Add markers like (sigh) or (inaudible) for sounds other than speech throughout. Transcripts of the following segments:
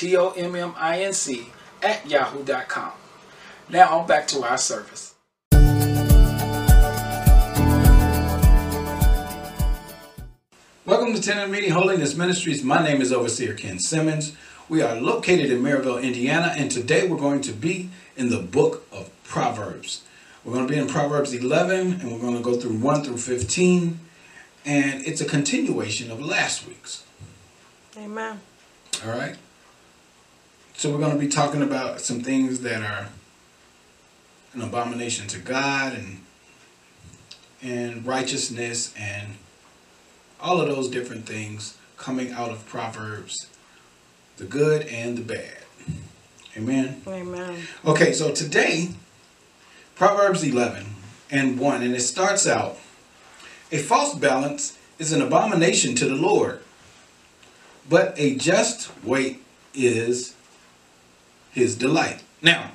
T-O-M-M-I-N-C at yahoo.com. Now on back to our service. Welcome to Tent of Meeting Holiness Ministries. My name is Overseer Ken Simmons. We are located in Merrillville, Indiana, and today we're going to be in the book of Proverbs. We're going to be in Proverbs 11, and we're going to go through 1 through 15, and it's a continuation of last week's. Amen. All right? So we're going to be talking about some things that are an abomination to God and and righteousness and all of those different things coming out of Proverbs, the good and the bad. Amen. Amen. Okay, so today Proverbs 11 and 1 and it starts out a false balance is an abomination to the Lord, but a just weight is his delight. Now,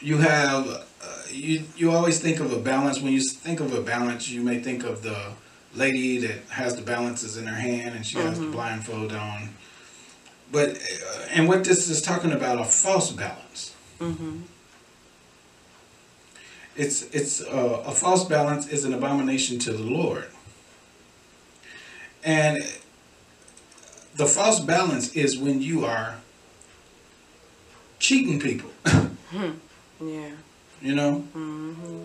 you have uh, you you always think of a balance. When you think of a balance you may think of the lady that has the balances in her hand and she has the blindfold on. But uh, and what this is talking about a false balance. Mm-hmm. it's it's uh, a false balance is an abomination to the lord. And the false balance is when you are cheating people Yeah. you know Mm-hmm.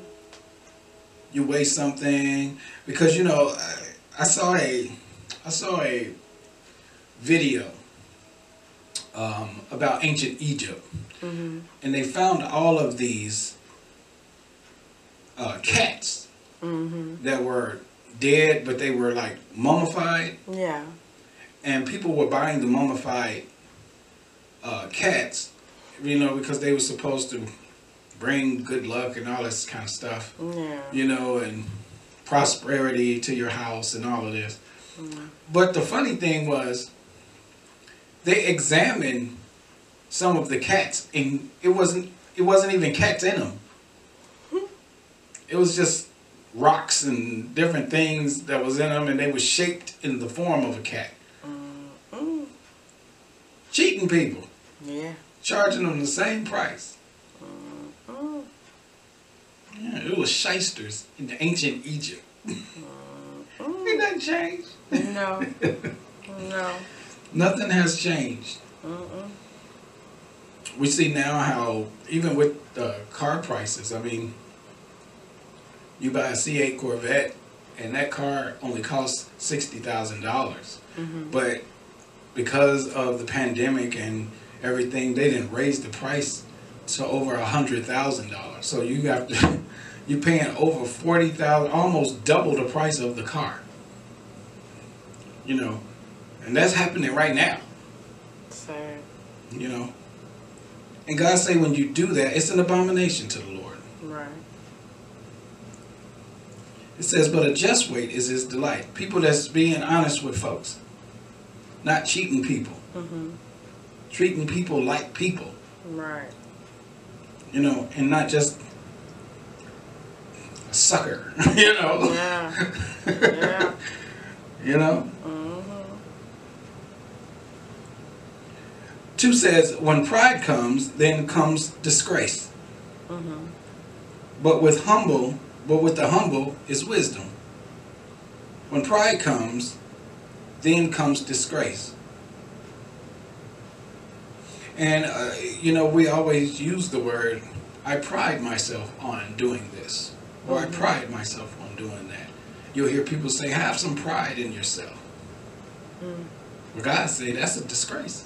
you waste something because you know I, I saw a I saw a video um, about ancient Egypt Mm-hmm. and they found all of these uh, cats Mm-hmm. that were dead but they were like mummified Yeah. and people were buying the mummified uh, cats you know because they were supposed to bring good luck and all this kind of stuff Yeah. you know, and prosperity to your house and all of this. Mm. But the funny thing was, they examined some of the cats, and it wasn't it wasn't even cats in them. It was just rocks and different things that was in them, and they were shaped in the form of a cat. Mm. Cheating people, Yeah. Charging them the same price. Mm. Yeah, it was shysters in the ancient Egypt. (laughs) Ain't that changed? No. no. (laughs) Nothing has changed. Mm-mm. We see now how even with the car prices, I mean, you buy a C8 Corvette and that car only costs sixty thousand dollars, Mm-hmm. but because of the pandemic and everything, they didn't raise the price to over a hundred thousand dollars. So you got to, (laughs) you're paying over forty thousand, almost double the price of the car. You know, and that's happening right now. Sad. You know, and God say when you do that, it's an abomination to the Lord. Right. It says, but a just weight is his delight. People that's being honest with folks, not cheating people, Mm-hmm. Treating people like people, Right. you know, and not just a sucker, (laughs) you know. Yeah. yeah. (laughs) You know? Mm-hmm. Two says, when pride comes, then comes disgrace. Mm-hmm. But with humble, but with the humble is wisdom. When pride comes, then comes disgrace. And, uh, you know, we always use the word I pride myself on doing this, or I Mhm. pride myself on doing that. You'll hear people say, have some pride in yourself. Mm. Well, God say that's a disgrace.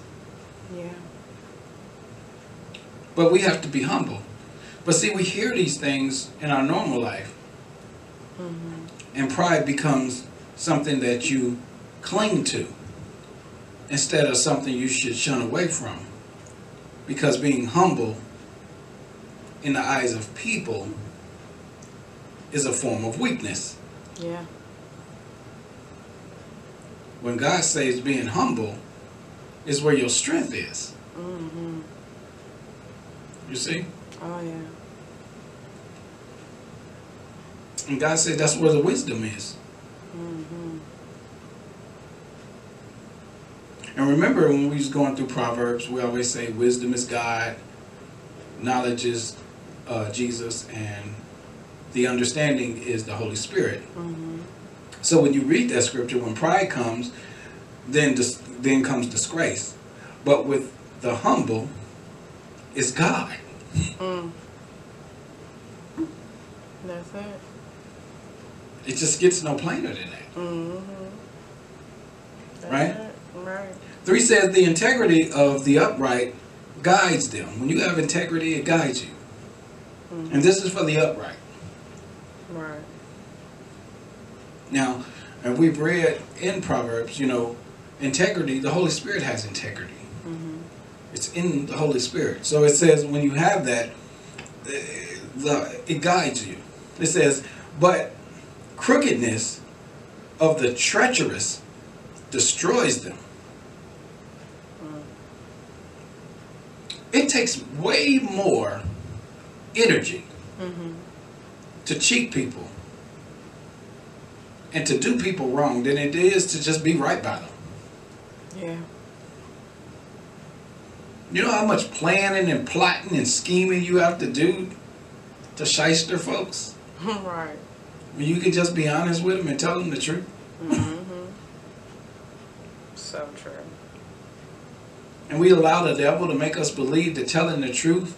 Yeah. But we have to be humble. But see, we hear these things in our normal life, Mm-hmm. and pride becomes something that you cling to instead of something you should shun away from. Because being humble in the eyes of people is a form of weakness. Yeah. When God says being humble is where your strength is. Mm-hmm. You see? Oh yeah. And God said that's where the wisdom is. Mm-hmm. And remember when we was going through Proverbs, we always say wisdom is God, knowledge is uh, Jesus, and the understanding is the Holy Spirit. Mm-hmm. So when you read that scripture, when pride comes, then dis- then comes disgrace. But with the humble, is God. Mm. That's it. It just gets no plainer than that. Mm-hmm. Right? It. Right. Three says the integrity of the upright guides them. When you have integrity, it guides you. Mm-hmm. And this is for the upright. Right. Now, and we've read in Proverbs, you know, integrity, the Holy Spirit has integrity. Mm-hmm. It's in the Holy Spirit. So it says when you have that, eh, the, it guides you. It says, but crookedness of the treacherous destroys them. Mm. It takes way more energy Mm-hmm. to cheat people and to do people wrong than it is to just be right by them. Yeah. You know how much planning and plotting and scheming you have to do to shyster folks? (laughs) right. When you can just be honest with them and tell them the truth. Mm-hmm. so true. And we allow the devil to make us believe that telling the truth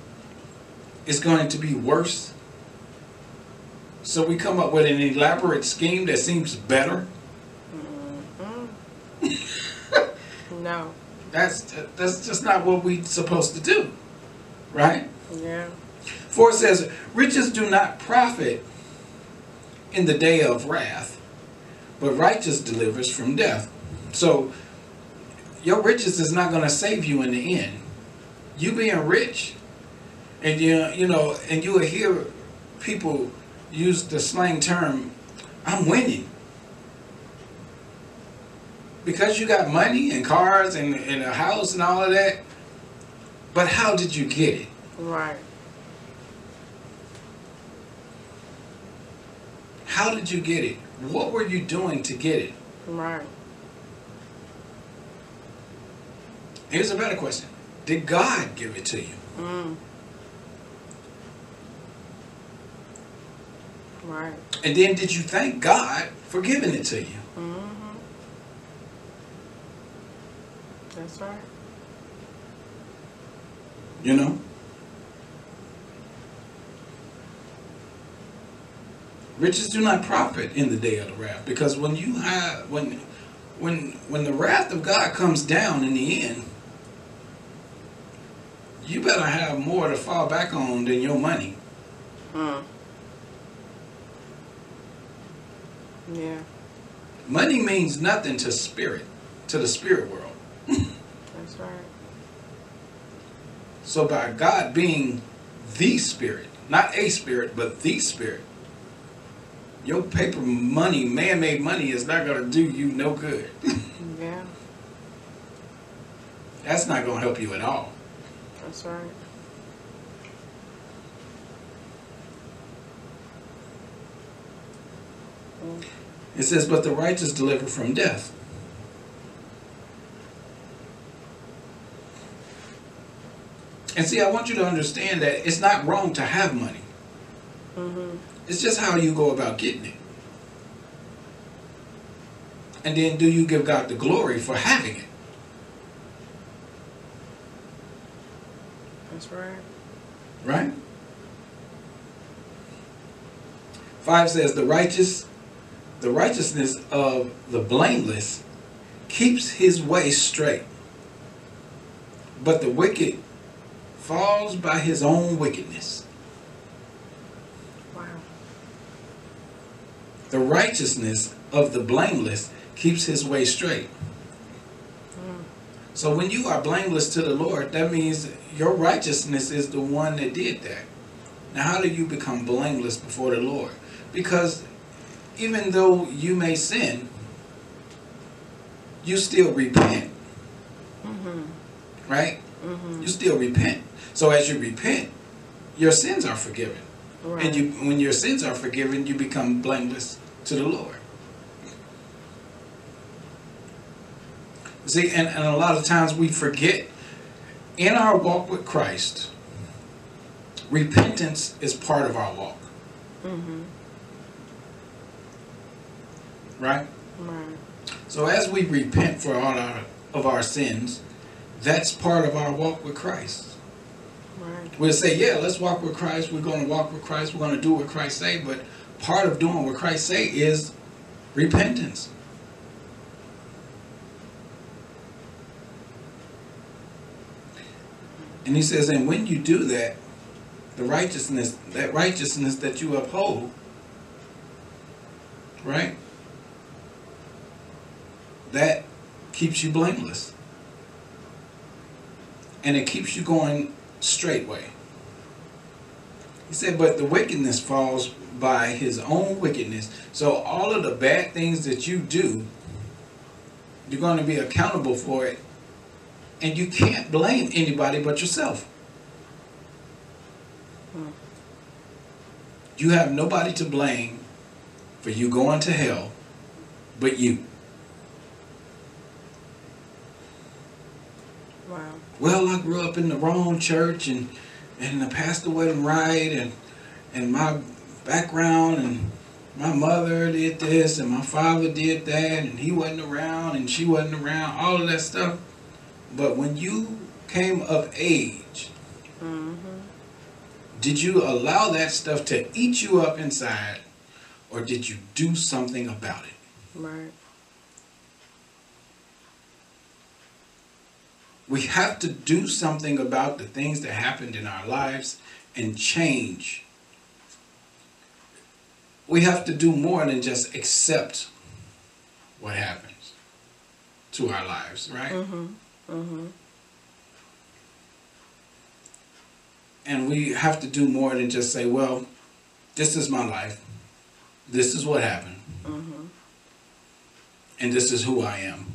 is going to be worse. So we come up with an elaborate scheme that seems better. Mm-hmm. (laughs) no. That's that's just not what we're supposed to do. Right? Yeah. For it says, riches do not profit in the day of wrath, but righteous delivers from death. So your riches is not going to save you in the end. You being rich, and you you know, and you will hear people use the slang term, "I'm winning." Because you got money and cars and, and a house and all of that, but how did you get it? Right. How did you get it? What were you doing to get it? Right. Here's a better question. Did God give it to you? Mm. Right. And then did you thank God for giving it to you? Mm-hmm. That's right. You know? Riches do not profit in the day of the wrath. Because when you have when when when the wrath of God comes down in the end, you better have more to fall back on than your money. Mm. Yeah. Money means nothing to spirit, to the spirit world. (laughs) That's right. So by God being the spirit, not a spirit, but the spirit, your paper money, man-made money is not going to do you no good. (laughs) Yeah. That's not going to help you at all. That's right. Mm. It says, but the righteous deliver from death. And see, I want you to understand that it's not wrong to have money. Mm-hmm. It's just how you go about getting it. And then do you give God the glory for having it? That's right. Right? Five says the righteous, the righteousness of the blameless keeps his way straight, but the wicked falls by his own wickedness. Wow. The righteousness of the blameless keeps his way straight, so when you are blameless to the Lord, that means your righteousness is the one that did that. Now, how do you become blameless before the Lord? Because even though you may sin, you still repent, Mm-hmm. right? Mm-hmm. You still repent. So as you repent, your sins are forgiven. Right. And you, when your sins are forgiven, you become blameless to the Lord. See, and, and a lot of times we forget in our walk with Christ, repentance is part of our walk, Mm-hmm. right? Right. So as we repent for all our, of our sins, that's part of our walk with Christ. Right. We'll say, yeah, let's walk with Christ. We're going to walk with Christ. We're going to do what Christ say. But part of doing what Christ say is repentance. And he says, and when you do that, the righteousness, that righteousness that you uphold, right? That keeps you blameless. And it keeps you going straight way. He said, but the wickedness falls by his own wickedness. So all of the bad things that you do, you're going to be accountable for it. And you can't blame anybody but yourself. You have nobody to blame for you going to hell but you. Wow. well, I grew up in the wrong church and and the pastor wasn't right and and my background and my mother did this and my father did that and he wasn't around and she wasn't around, all of that stuff. But when you came of age, Mm-hmm. did you allow that stuff to eat you up inside or did you do something about it? Right. We have to do something about the things that happened in our lives and change. We have to do more than just accept what happens to our lives, right? Mm-hmm. Mm-hmm. And we have to do more than just say, well, this is my life. This is what happened. Mm-hmm. And this is who I am.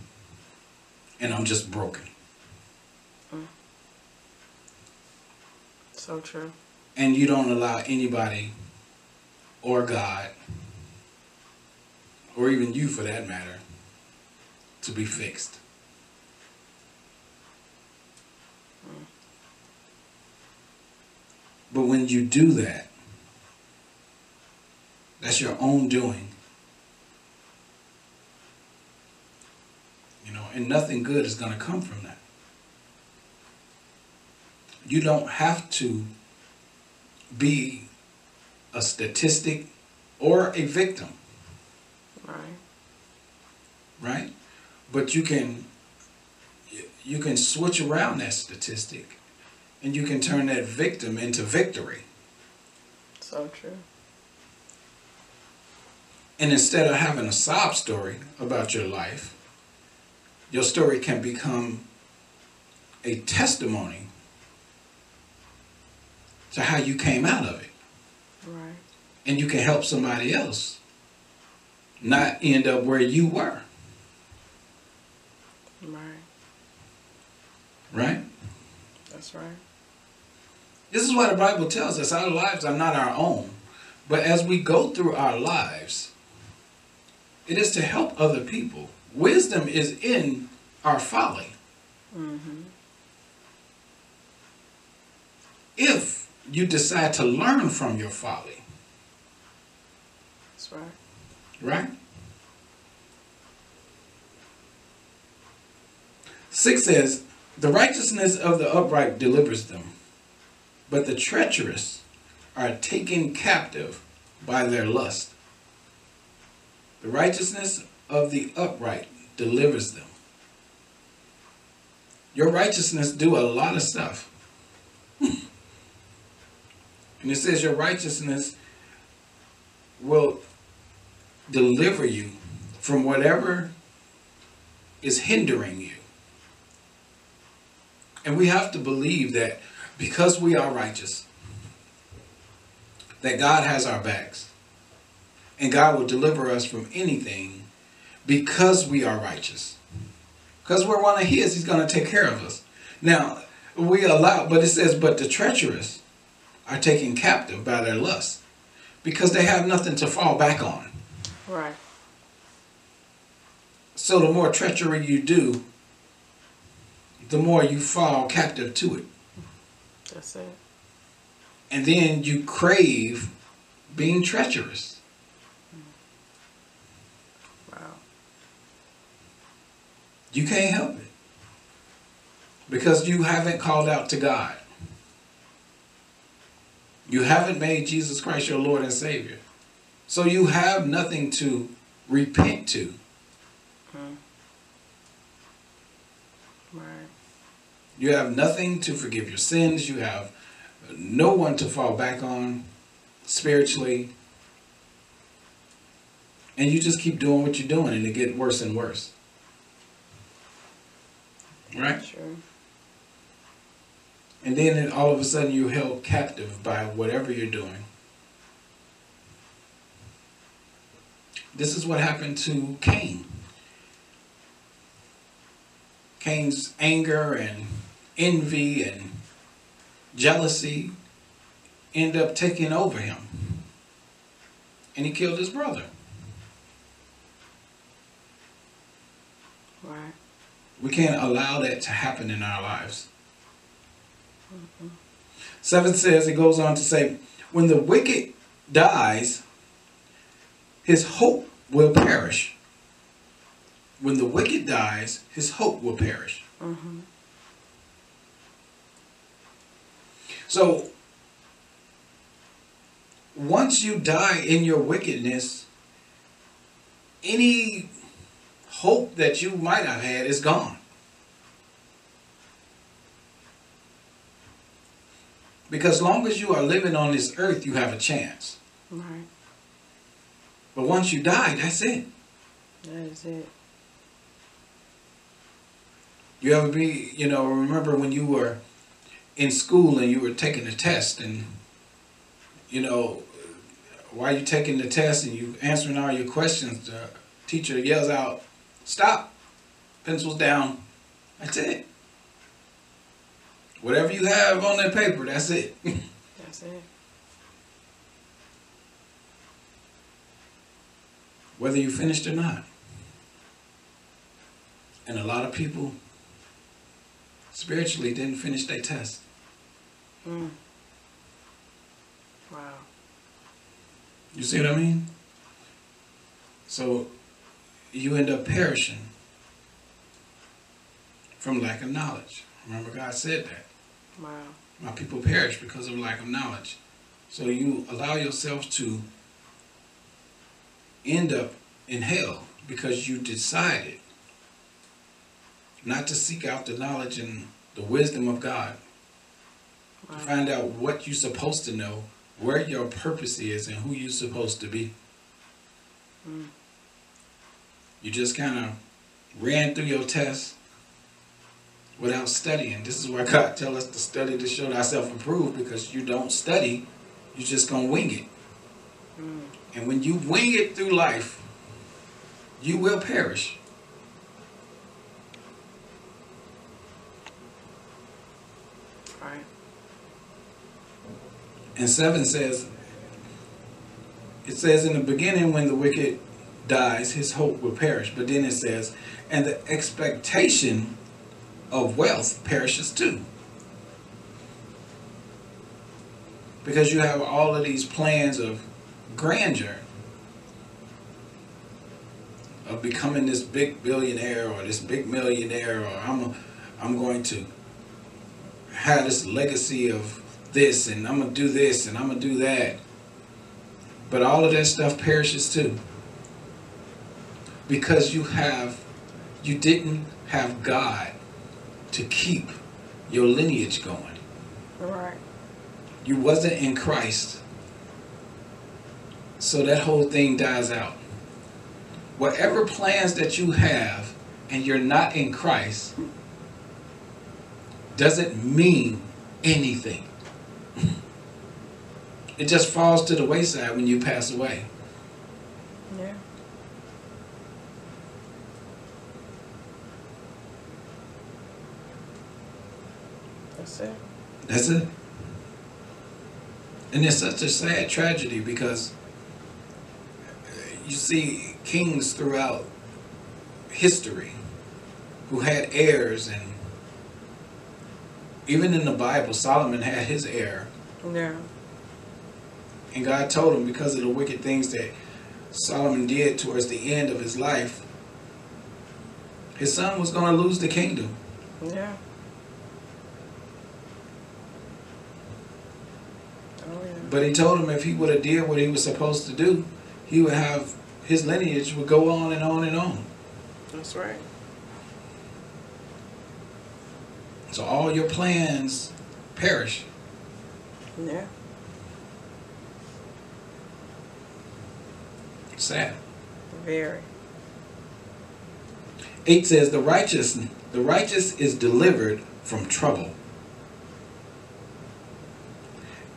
And I'm just broken. So true. and you don't allow anybody or God or even you for that matter to be fixed. But when you do that, that's your own doing. You know, and nothing good is going to come from that. You don't have to be a statistic or a victim, Right. right? But you can you can switch around that statistic and you can turn that victim into victory. So true. And instead of having a sob story about your life, your story can become a testimony to how you came out of it. Right. And you can help somebody else not end up where you were, Right. right? That's right. This is why the Bible tells us our lives are not our own. But as we go through our lives, it is to help other people. Wisdom is in our folly. Mm-hmm. If you decide to learn from your folly, That's right. right? Six says, The righteousness of the upright delivers them, but the treacherous are taken captive by their lust. The righteousness of the upright delivers them. Your righteousness do a lot of stuff. (laughs) and it says your righteousness will deliver you from whatever is hindering you. And we have to believe that because we are righteous, that God has our backs. And God will deliver us from anything because we are righteous. Because we're one of His, He's going to take care of us. Now, we allow, but it says, but the treacherous are taken captive by their lust because they have nothing to fall back on. Right. So the more treachery you do, the more you fall captive to it. That's it. And then you crave being treacherous. Wow. You can't help it. Because you haven't called out to God. You haven't made Jesus Christ your Lord and Savior. So you have nothing to repent to. Right. You have nothing to forgive your sins. You have no one to fall back on spiritually. And you just keep doing what you're doing and it get worse and worse. Right? Sure. And then all of a sudden you're held captive by whatever you're doing. This is what happened to Cain. Cain's anger and envy and jealousy end up taking over him. And he killed his brother. Right. We can't allow that to happen in our lives. Seven says, it goes on to say, when the wicked dies, his hope will perish. When the wicked dies, his hope will perish. Mm-hmm. So, once you die in your wickedness, any hope that you might have had is gone. Because long as you are living on this earth, you have a chance. Right. But once you die, that's it. That is it. You ever be, you know, remember when you were in school and you were taking a test and, you know, while you're taking the test and you answering all your questions, the teacher yells out, stop, pencils down. That's it. Whatever you have on that paper, that's it. (laughs) That's it. Whether you finished or not. And a lot of people spiritually didn't finish their test. Mm. Wow. You see what I mean? So you end up perishing from lack of knowledge. Remember, God said that. Wow. My people perish because of lack of knowledge. So you allow yourself to end up in hell because you decided not to seek out the knowledge and the wisdom of God. To Wow. find out what you're supposed to know, where your purpose is, and who you're supposed to be. Mm. You just kind of ran through your test without studying. This is why God tell us to study to show thyself approved because you don't study, you're just going to wing it. Mm. And when you wing it through life, you will perish. Right. And 7 says, it says in the beginning when the wicked dies, his hope will perish. But then it says, and the expectation of wealth perishes too. Because you have all of these plans of grandeur, of becoming this big billionaire or this big millionaire, or I'm, a, I'm going to have this legacy of this, and I'm going to do this, and I'm going to do that. But all of that stuff perishes too. Because you have, you didn't have God to keep your lineage going. Right. You wasn't in Christ. So that whole thing dies out. Whatever plans that you have and you're not in Christ doesn't mean anything. It just falls to the wayside when you pass away. Yeah. That's it. That's it. And it's such a sad tragedy because you see kings throughout history who had heirs and even in the Bible Solomon had his heir Yeah. and God told him because of the wicked things that Solomon did towards the end of his life his son was going to lose the kingdom Yeah. Oh yeah. But he told him if he would have did what he was supposed to do, he would have his lineage would go on and on and on. That's right. So all your plans perish. Yeah. Sad. Very. Eight says the righteous the righteous is delivered from trouble.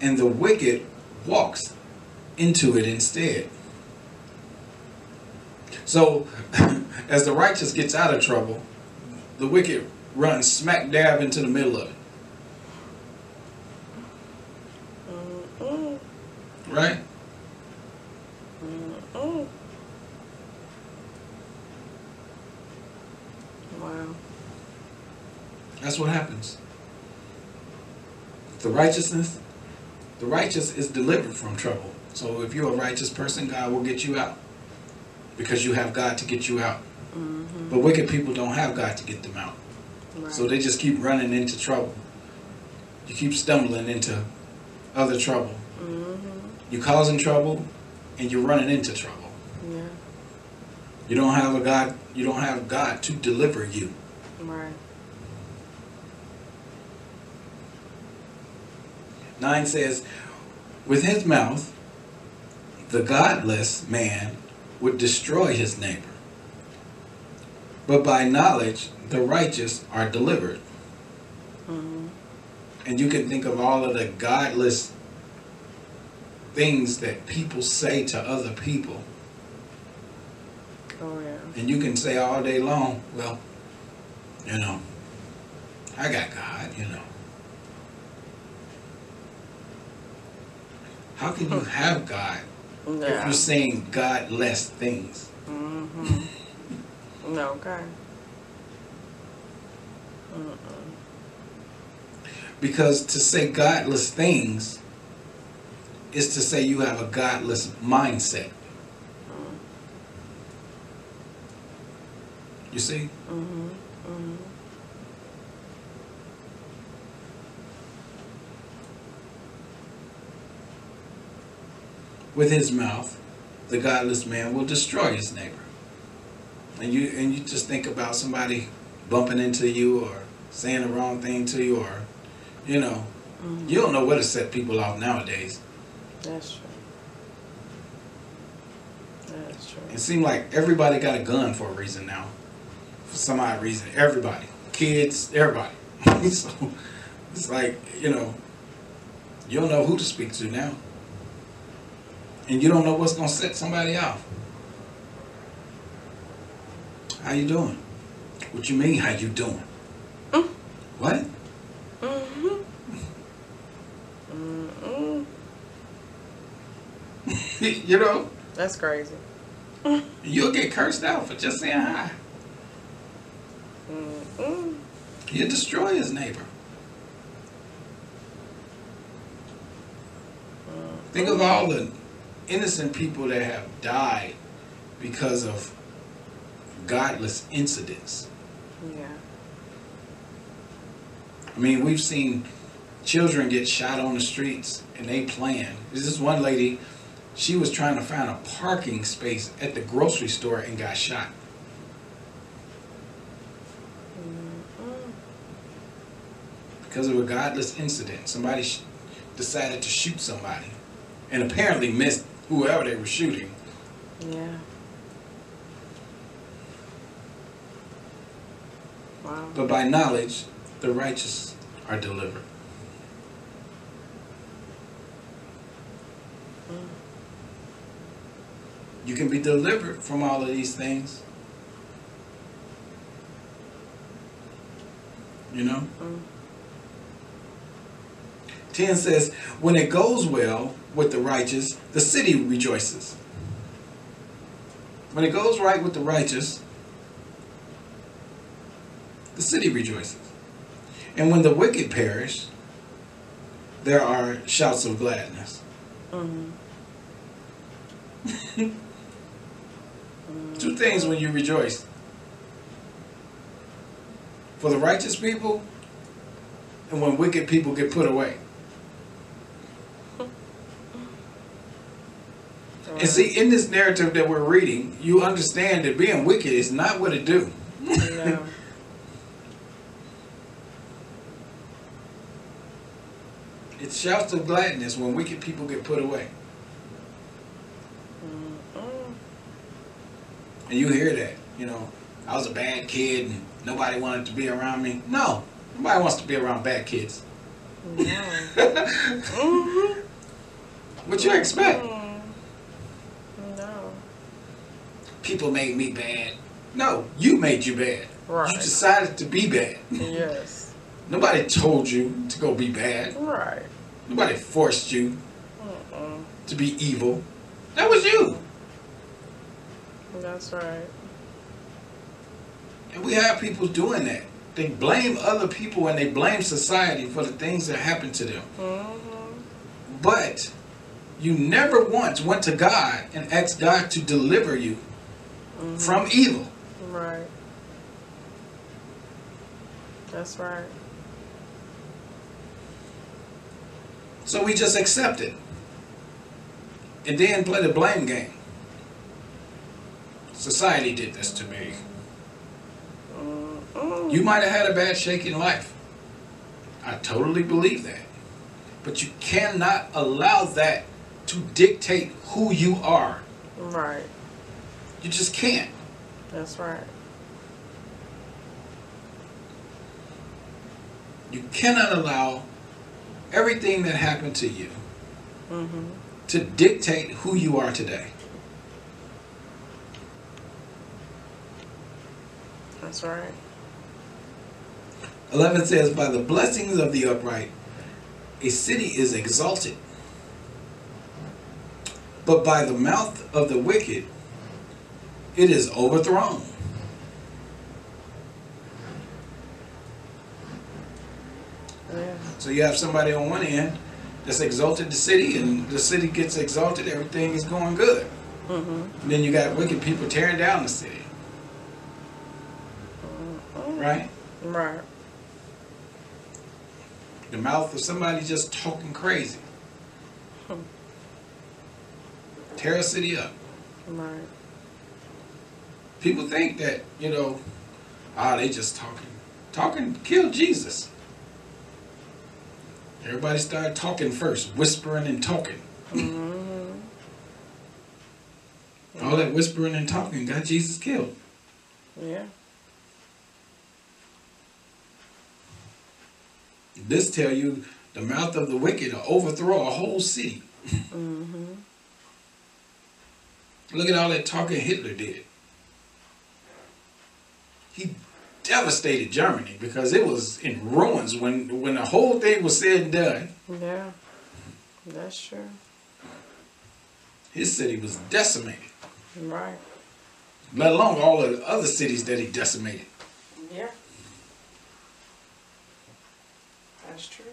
And the wicked walks into it instead. So (laughs) as the righteous gets out of trouble, the wicked runs smack dab into the middle of it. Mm-mm. Right? Mm-mm. Wow. That's what happens. The righteousness, the righteous is delivered from trouble. So if you're a righteous person, God will get you out. Because you have God to get you out. Mm-hmm. But wicked people don't have God to get them out. Right. So they just keep running into trouble. You keep stumbling into other trouble. mm-hmm. You're causing trouble and you're running into trouble. Yeah. You don't have a God, you don't have God to deliver you. Right. Nine says, with his mouth, the godless man would destroy his neighbor. But by knowledge, the righteous are delivered. Mm-hmm. And you can think of all of the godless things that people say to other people. Oh yeah. And you can say all day long, well, you know, I got God, you know. How can you (laughs) have God if you're saying godless things? Mm-hmm. No. Okay. Mm-mm. Because to say godless things is to say you have a godless mindset. You see? Mm-hmm. Mm-hmm. With his mouth, the godless man will destroy his neighbor. And you and you just think about somebody bumping into you or saying the wrong thing to you or you know, Mm-hmm. you don't know what to set people off nowadays. That's true. That's true. It seems like everybody got a gun for a reason now. For some odd reason. Everybody. Kids, everybody. (laughs) so it's like, you know, you don't know who to speak to now. And you don't know what's gonna set somebody off. How you doing? What you mean how you doing? Mm. What? Mm-hmm. Mm-mm. (laughs) you know? That's crazy. (laughs) You'll get cursed out for just saying hi. Mm-mm. He'll destroy his neighbor. Think of all the innocent people that have died because of godless incidents. Yeah. I mean, we've seen children get shot on the streets and they playing. There's this one lady, She was trying to find a parking space at the grocery store and got shot. Because of a godless incident. Somebody sh- decided to shoot somebody and apparently missed whoever they were shooting. Yeah. Wow. But by knowledge, the righteous are delivered. Mm. You can be delivered from all of these things. You know? Mm. 10 says, When it goes well with the righteous, the city rejoices. When it goes right with the righteous, the city rejoices. And when the wicked perish, there are shouts of gladness. Mm-hmm. Two things when you rejoice. For the righteous people, and when wicked people get put away. And see, in this narrative that we're reading, you understand that being wicked is not what it do. No. It shouts of gladness when wicked people get put away. Mm-mm. And you hear that, you know, I was a bad kid and nobody wanted to be around me. No, nobody wants to be around bad kids. No. mm-hmm. (laughs) What you expect? Mm. No. People made me bad. No, you made you bad. Right. You decided to be bad. Yes. Nobody told you to go be bad. Right. Nobody forced you Mm-mm. to be evil. That was you. That's right. And we have people doing that. They blame other people and they blame society for the things that happen to them. Mm-hmm. But you never once went to God and asked God to deliver you Mm-hmm. from evil. Right. That's right. So we just accept it. And then play the blame game. Society did this to me. You might have had a bad shaking life. I totally believe that. But you cannot allow that to dictate who you are. Right. You just can't. That's right. You cannot allow everything that happened to you Mm-hmm. to dictate who you are today. That's right. 11 says, By the blessings of the upright, a city is exalted. But by the mouth of the wicked, it is overthrown. Yeah. So you have somebody on one end that's exalted the city, and the city gets exalted, everything is going good. Mm-hmm. Then you got wicked people tearing down the city, right? Right. The mouth of somebody just talking crazy. Hmm. Tear a city up. Right. People think that, you know, ah, they just talking. Talking killed Jesus. Everybody started talking first, whispering and talking. Mm-hmm. All that whispering and talking got Jesus killed. Yeah. This tell you the mouth of the wicked will overthrow a whole city. Mm-hmm. Look at all that talking Hitler did. He devastated Germany because it was in ruins when when the whole thing was said and done. Yeah. That's true. His city was decimated, Right. let alone all of the other cities that he decimated. Yeah. That's true.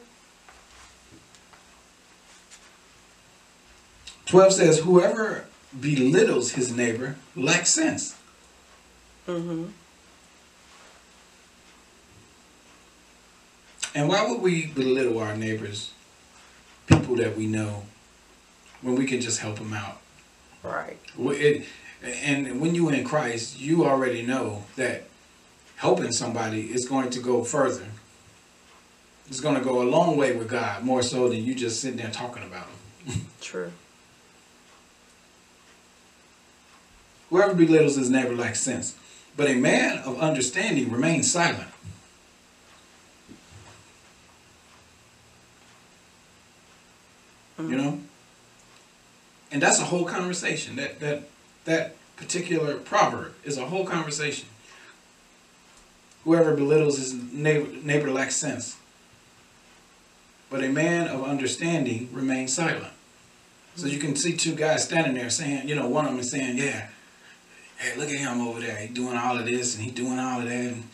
12 says, Whoever belittles his neighbor lacks sense. Mm-hmm. And why would we belittle our neighbors, people that we know, when we can just help them out. Right. It, and when you're in Christ, you already know that helping somebody is going to go further. It's going to go a long way with God, more so than you just sitting there talking about him. (laughs) True. Whoever belittles his neighbor lacks sense, but a man of understanding remains silent. Mm-hmm. You know? And that's a whole conversation. That that that particular proverb is a whole conversation. Whoever belittles his neighbor, neighbor lacks sense. But a man of understanding remains silent. So you can see two guys standing there saying, you know, one of them is saying, yeah, hey, look at him over there. He doing all of this and he doing all of that. And,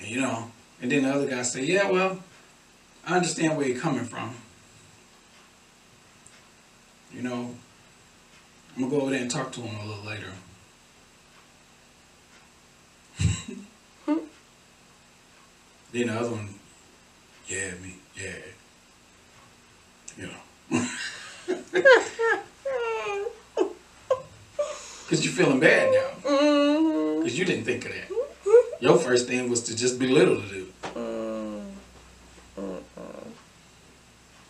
and, you know, and then the other guy say, yeah, well, I understand where you're coming from. You know, I'm going to go over there and talk to him a little later. (laughs) then the other one, yeah, me, yeah. You know. (laughs) Because you're feeling bad now. Mm-hmm. Because you didn't think of that. Your first thing was to just belittle the dude, Mm. Mm-mm.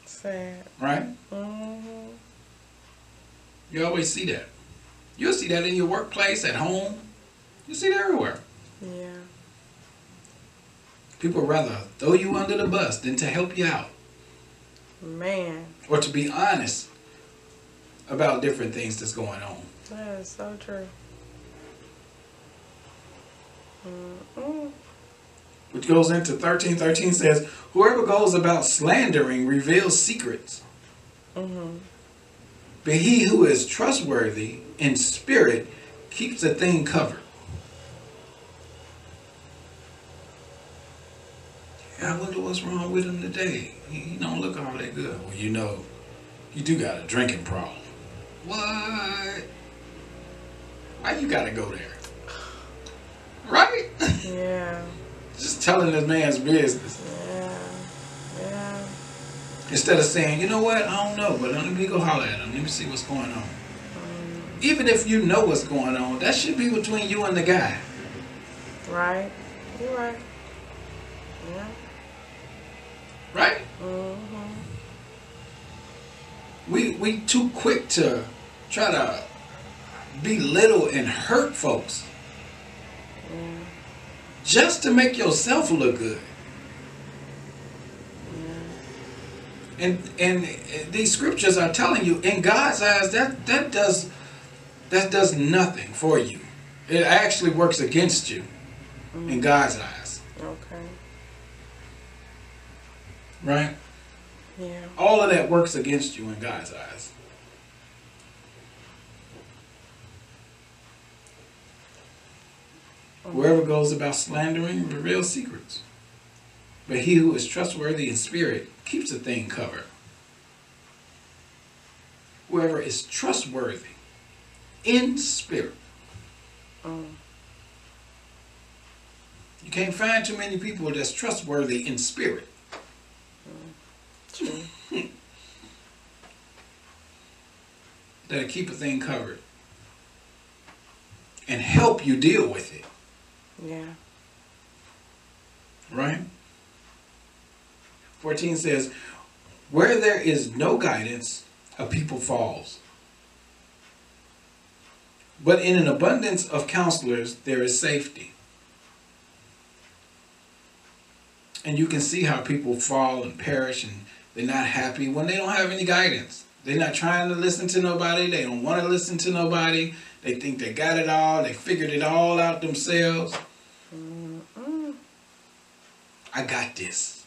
Sad. right? You always see that. You'll see that in your workplace, at home. You see it everywhere. Yeah. People rather throw you under the bus than to help you out Man, or to be honest about different things that's going on. that is so true. Mm-mm. Which goes into 1313 says, Whoever goes about slandering reveals secrets. Mm-hmm. But he who is trustworthy in spirit keeps a thing covered. I wonder what's wrong with him today. He, he don't look all that good. Well, you know, you do got a drinking problem. What? Why you gotta go there? Right? (laughs) Yeah. Just telling this man's business. Instead of saying, you know what, I don't know, but let me go holler at him. Let me see what's going on. Even if you know what's going on, that should be between you and the guy. Right. You're right. Yeah. Right? Mm-hmm. We we too quick to try to belittle and hurt folks Yeah. just to make yourself look good. And and these scriptures are telling you, in God's eyes, that that does that does nothing for you. It actually works against you in mm. God's eyes. Okay. Right? Yeah. All of that works against you in God's eyes. Mm. Whoever goes about slandering reveals secrets. But he who is trustworthy in spirit keeps a thing covered. Whoever is trustworthy in spirit. Mm. You can't find too many people that's trustworthy in spirit. True. (laughs) That'll keep a thing covered. And help you deal with it. Yeah. Right? 14 says, Where there is no guidance, a people falls. But in an abundance of counselors, there is safety. And you can see how people fall and perish and they're not happy when they don't have any guidance. They're not trying to listen to nobody. They don't want to listen to nobody. They think they got it all. They figured it all out themselves. Mm-mm. I got this.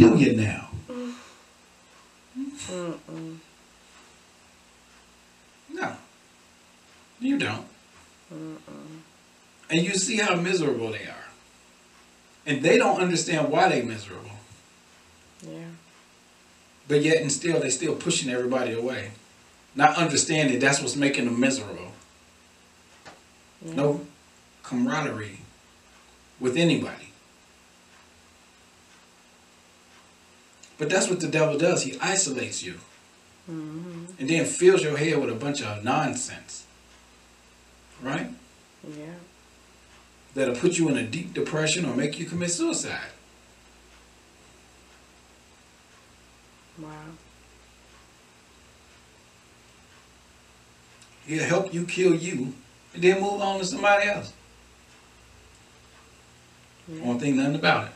Do you now? Mm-mm. No. You don't. And you see how miserable they are. And they don't understand why they're miserable. Yeah. But yet and still they're still pushing everybody away. Not understanding that's what's making them miserable. Yeah. No camaraderie with anybody. But that's what the devil does. He isolates you. Mm-hmm. and then fills your head with a bunch of nonsense. Right? Yeah. That'll put you in a deep depression or make you commit suicide. Wow. He'll help you kill you and then move on to somebody else. Yeah. Won't think nothing about it.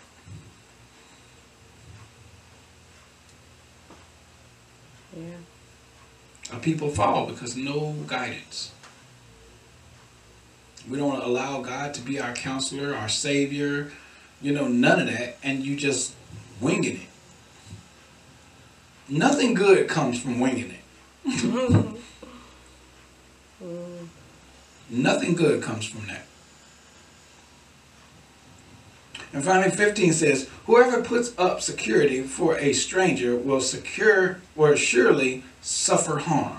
Yeah. Our people fall because no guidance. We don't allow God to be our counselor, our savior, you know, none of that, and you just winging it. Nothing good comes from winging it. (laughs) Nothing good comes from that. And finally, 15 says, Whoever puts up security for a stranger will secure or surely suffer harm.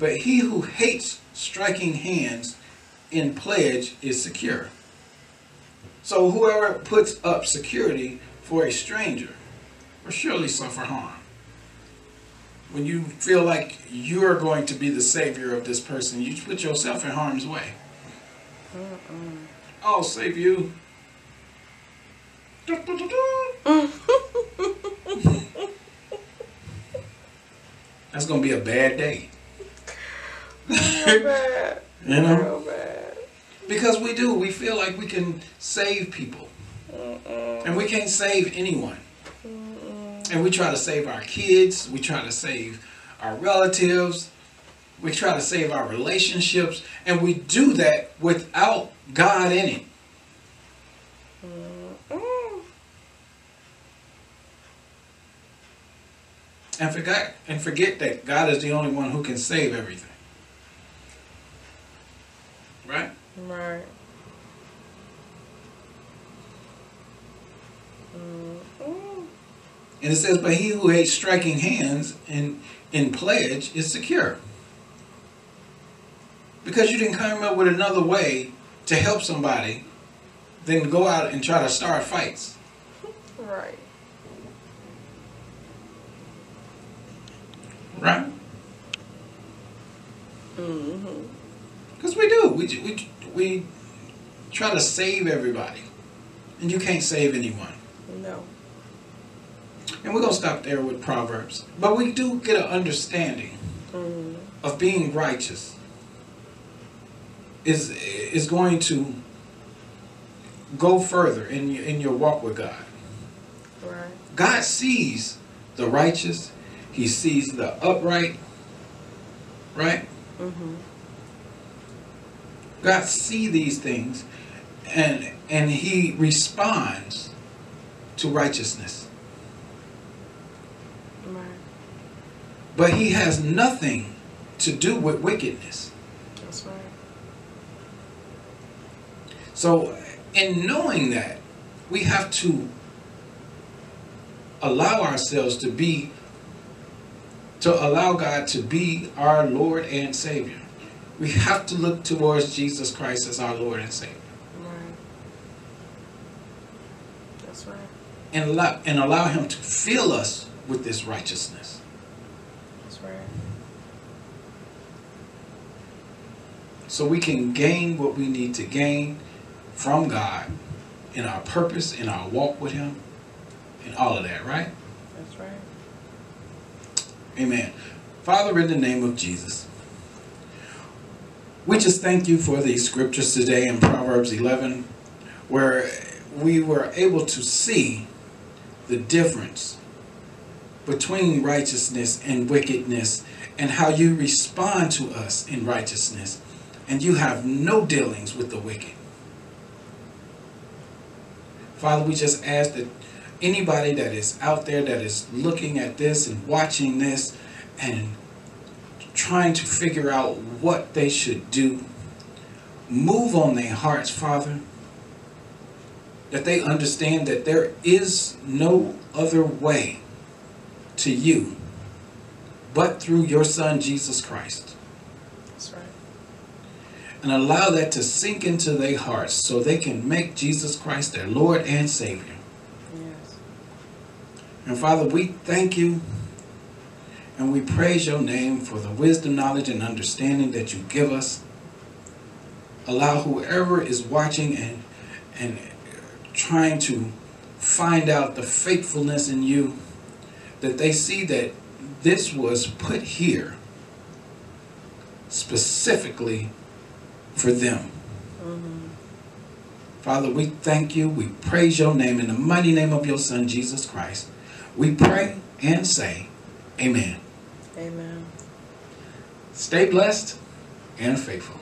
But he who hates striking hands in pledge is secure. So whoever puts up security for a stranger will surely suffer harm. When you feel like you're going to be the savior of this person, you put yourself in harm's way. Mm-mm. I'll save you. That's gonna be a bad day. Real bad. (laughs) You know? Real bad. Because we do. We feel like we can save people. Mm-mm. And we can't save anyone. Mm-mm. And we try to save our kids. We try to save our relatives. We try to save our relationships. And we do that without God in it. Mm-hmm. And forget and forget that God is the only one who can save everything. Right? Right. Mm-mm. And it says, But he who hates striking hands in in pledge is secure. Because you didn't come up with another way to help somebody than go out and try to start fights. Right. Right? Mm-hmm. Because we do. We, we, we try to save everybody. And you can't save anyone. No. And we're going to stop there with Proverbs. But we do get an understanding Mm. of being righteous is is going to go further in your, in your walk with God. Right. God sees the righteous, he sees the upright, right? Mm-hmm. God see these things and and he responds to righteousness. Right. But he has nothing to do with wickedness. That's right. So, in knowing that, we have to allow ourselves to be, to allow God to be our Lord and Savior. We have to look towards Jesus Christ as our Lord and Savior. Right. That's right. And allow, and allow Him to fill us with this righteousness. That's right. So we can gain what we need to gain from God in our purpose, in our walk with Him, and all of that, right? That's right. Amen. Father, in the name of Jesus, we just thank you for these scriptures today in Proverbs 11, where we were able to see the difference between righteousness and wickedness and how you respond to us in righteousness. And you have no dealings with the wicked. Father, we just ask that anybody that is out there that is looking at this and watching this and trying to figure out what they should do, move on their hearts, Father, that they understand that there is no other way to you but through your Son, Jesus Christ. And allow that to sink into their hearts so they can make Jesus Christ their Lord and Savior. Yes. And Father, we thank you and we praise your name for the wisdom, knowledge, and understanding that you give us. Allow whoever is watching and, and trying to find out the faithfulness in you, that they see that this was put here specifically for them. Father, we thank you. We praise your name in the mighty name of your Son, Jesus Christ. We pray and say, Amen. Amen. Stay blessed and faithful.